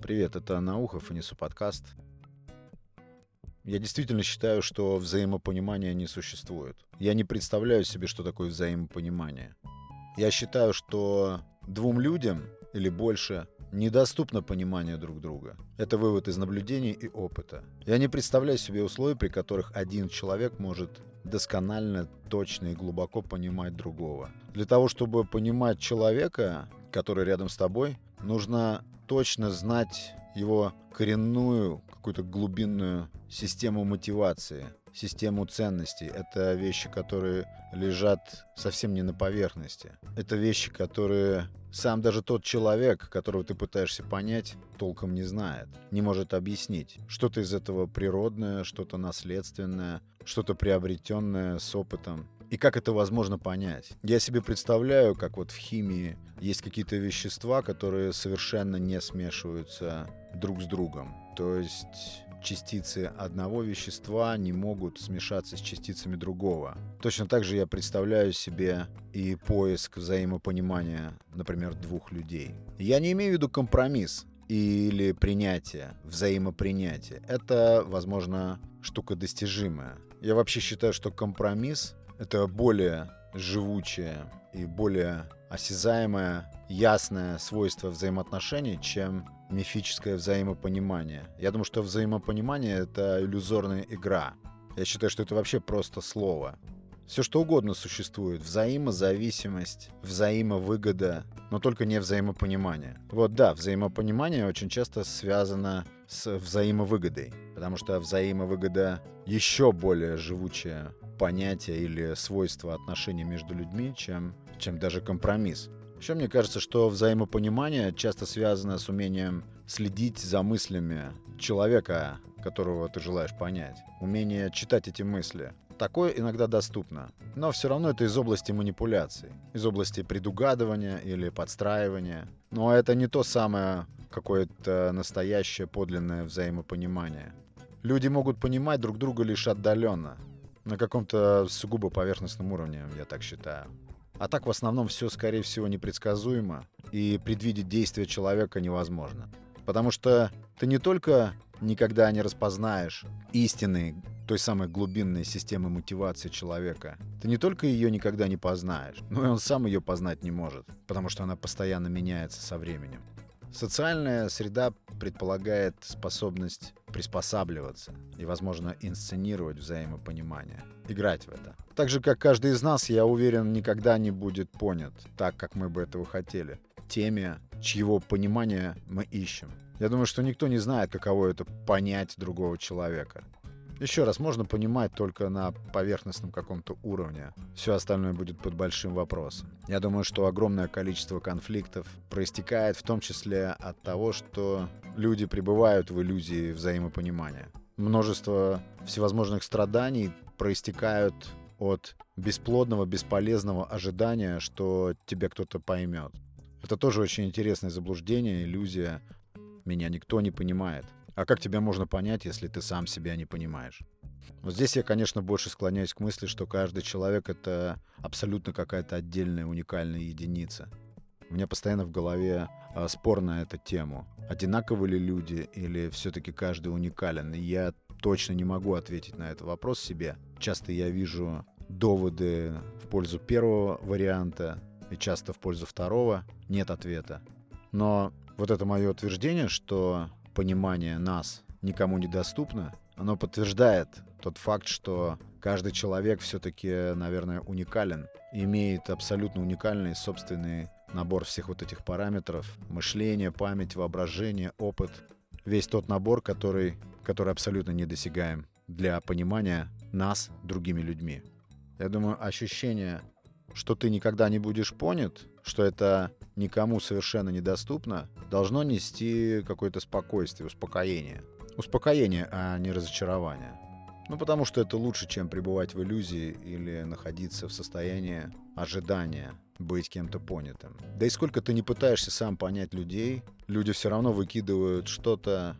Привет, это Наухов и Несу подкаст. Я действительно считаю, что взаимопонимания не существует. Я не представляю себе, что такое взаимопонимание. Я считаю, что двум людям или больше недоступно понимание друг друга. Это вывод из наблюдений и опыта. Я не представляю себе условий, при которых один человек может досконально, точно и глубоко понимать другого. Для того, чтобы понимать человека, который рядом с тобой, нужно точно знать его коренную, какую-то глубинную систему мотивации, систему ценностей. Это вещи, которые лежат совсем не на поверхности. Это вещи, которые сам даже тот человек, которого ты пытаешься понять, толком не знает, не может объяснить. Что-то из этого природное, что-то наследственное, что-то приобретенное с опытом. И как это возможно понять? Я себе представляю, как вот в химии есть какие-то вещества, которые совершенно не смешиваются друг с другом. То есть частицы одного вещества не могут смешаться с частицами другого. Точно так же я представляю себе и поиск взаимопонимания, например, двух людей. Я не имею в виду компромисс или принятие, взаимопринятие. Это, возможно, штука достижимая. Я вообще считаю, что компромисс — это более живучее и более осязаемое, ясное свойство взаимоотношений, чем мифическое взаимопонимание. Я думаю, что взаимопонимание — это иллюзорная игра. Я считаю, что это вообще просто слово. Все что угодно существует. Взаимозависимость, взаимовыгода, но только не взаимопонимание. Вот да, взаимопонимание очень часто связано с взаимовыгодой, потому что взаимовыгода еще более живучее понятие или свойство отношений между людьми, чем, чем даже компромисс. Еще мне кажется, что взаимопонимание часто связано с умением следить за мыслями человека, которого ты желаешь понять. Умение читать эти мысли. Такое иногда доступно. Но все равно это из области манипуляций, из области предугадывания или подстраивания. Но это не то самое какое-то настоящее подлинное взаимопонимание. Люди могут понимать друг друга лишь отдаленно, на каком-то сугубо поверхностном уровне, я так считаю. А так в основном все, скорее всего, непредсказуемо, и предвидеть действия человека невозможно. Потому что ты не только никогда не распознаешь истины той самой глубинной системы мотивации человека. Ты не только ее никогда не познаешь, но и он сам ее познать не может, потому что она постоянно меняется со временем. Социальная среда предполагает способность приспосабливаться и, возможно, инсценировать взаимопонимание, играть в это. Так же, как каждый из нас, я уверен, никогда не будет понят так, как мы бы этого хотели, теми, чьего понимания мы ищем. Я думаю, что никто не знает, каково это понять другого человека. Еще раз, можно понимать только на поверхностном каком-то уровне. Все остальное будет под большим вопросом. Я думаю, что огромное количество конфликтов проистекает в том числе от того, что люди пребывают в иллюзии взаимопонимания. Множество всевозможных страданий проистекают от бесплодного, бесполезного ожидания, что тебя кто-то поймет. Это тоже очень интересное заблуждение, иллюзия. Меня никто не понимает. А как тебя можно понять, если ты сам себя не понимаешь? Вот здесь я, конечно, больше склоняюсь к мысли, что каждый человек — это абсолютно какая-то отдельная, уникальная единица. У меня постоянно в голове а, спор на эту тему. Одинаковы ли люди или все-таки каждый уникален? Я точно не могу ответить на этот вопрос себе. Часто я вижу доводы в пользу первого варианта и часто в пользу второго. Нет ответа. Но вот это мое утверждение, что понимание нас никому недоступно, оно подтверждает тот факт, что каждый человек все-таки, наверное, уникален, имеет абсолютно уникальный собственный набор всех вот этих параметров, мышление, память, воображение, опыт, весь тот набор, который, который абсолютно недосягаем для понимания нас другими людьми. Я думаю, ощущение, что ты никогда не будешь понят, что это никому совершенно недоступно, должно нести какое-то спокойствие, успокоение. Успокоение, а не разочарование. Ну, потому что это лучше, чем пребывать в иллюзии или находиться в состоянии ожидания быть кем-то понятым. Да и сколько ты не пытаешься сам понять людей, люди все равно выкидывают что-то,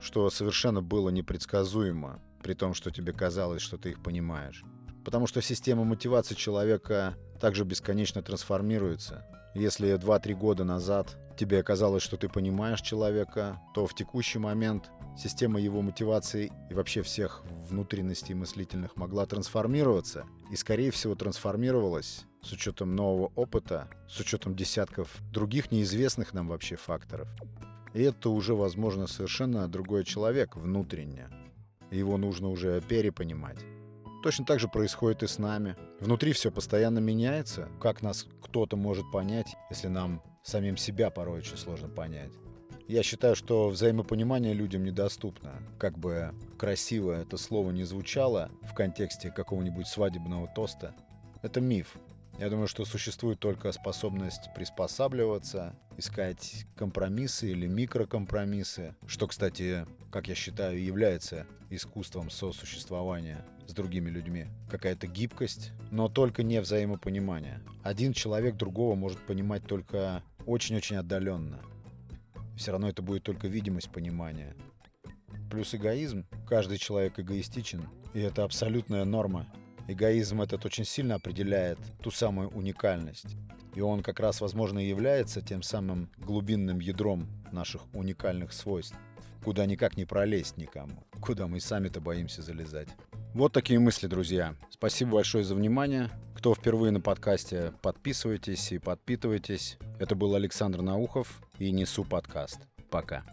что совершенно было непредсказуемо, при том, что тебе казалось, что ты их понимаешь. Потому что система мотивации человека также бесконечно трансформируется. Если 2-3 года назад тебе казалось, что ты понимаешь человека, то в текущий момент система его мотивации и вообще всех внутренностей мыслительных могла трансформироваться. И, скорее всего, трансформировалась с учетом нового опыта, с учетом десятков других неизвестных нам вообще факторов. И это уже, возможно, совершенно другой человек внутренне. Его нужно уже перепонимать. Точно так же происходит и с нами. Внутри все постоянно меняется. Как нас кто-то может понять, если нам самим себя порой очень сложно понять. Я считаю, что взаимопонимание людям недоступно. Как бы красиво это слово не звучало в контексте какого-нибудь свадебного тоста, это миф. Я думаю, что существует только способность приспосабливаться, искать компромиссы или микрокомпромиссы, что, кстати, как я считаю, является искусством сосуществования с другими людьми. Какая-то гибкость, но только не взаимопонимание. Один человек другого может понимать только очень-очень отдаленно. Все равно это будет только видимость понимания. Плюс эгоизм. Каждый человек эгоистичен, и это абсолютная норма. Эгоизм этот очень сильно определяет ту самую уникальность. И он как раз, возможно, и является тем самым глубинным ядром наших уникальных свойств, куда никак не пролезть никому, куда мы сами-то боимся залезать. Вот такие мысли, друзья. Спасибо большое за внимание. Кто впервые на подкасте, подписывайтесь и подпитывайтесь. Это был Александр Наухов и Несу подкаст. Пока.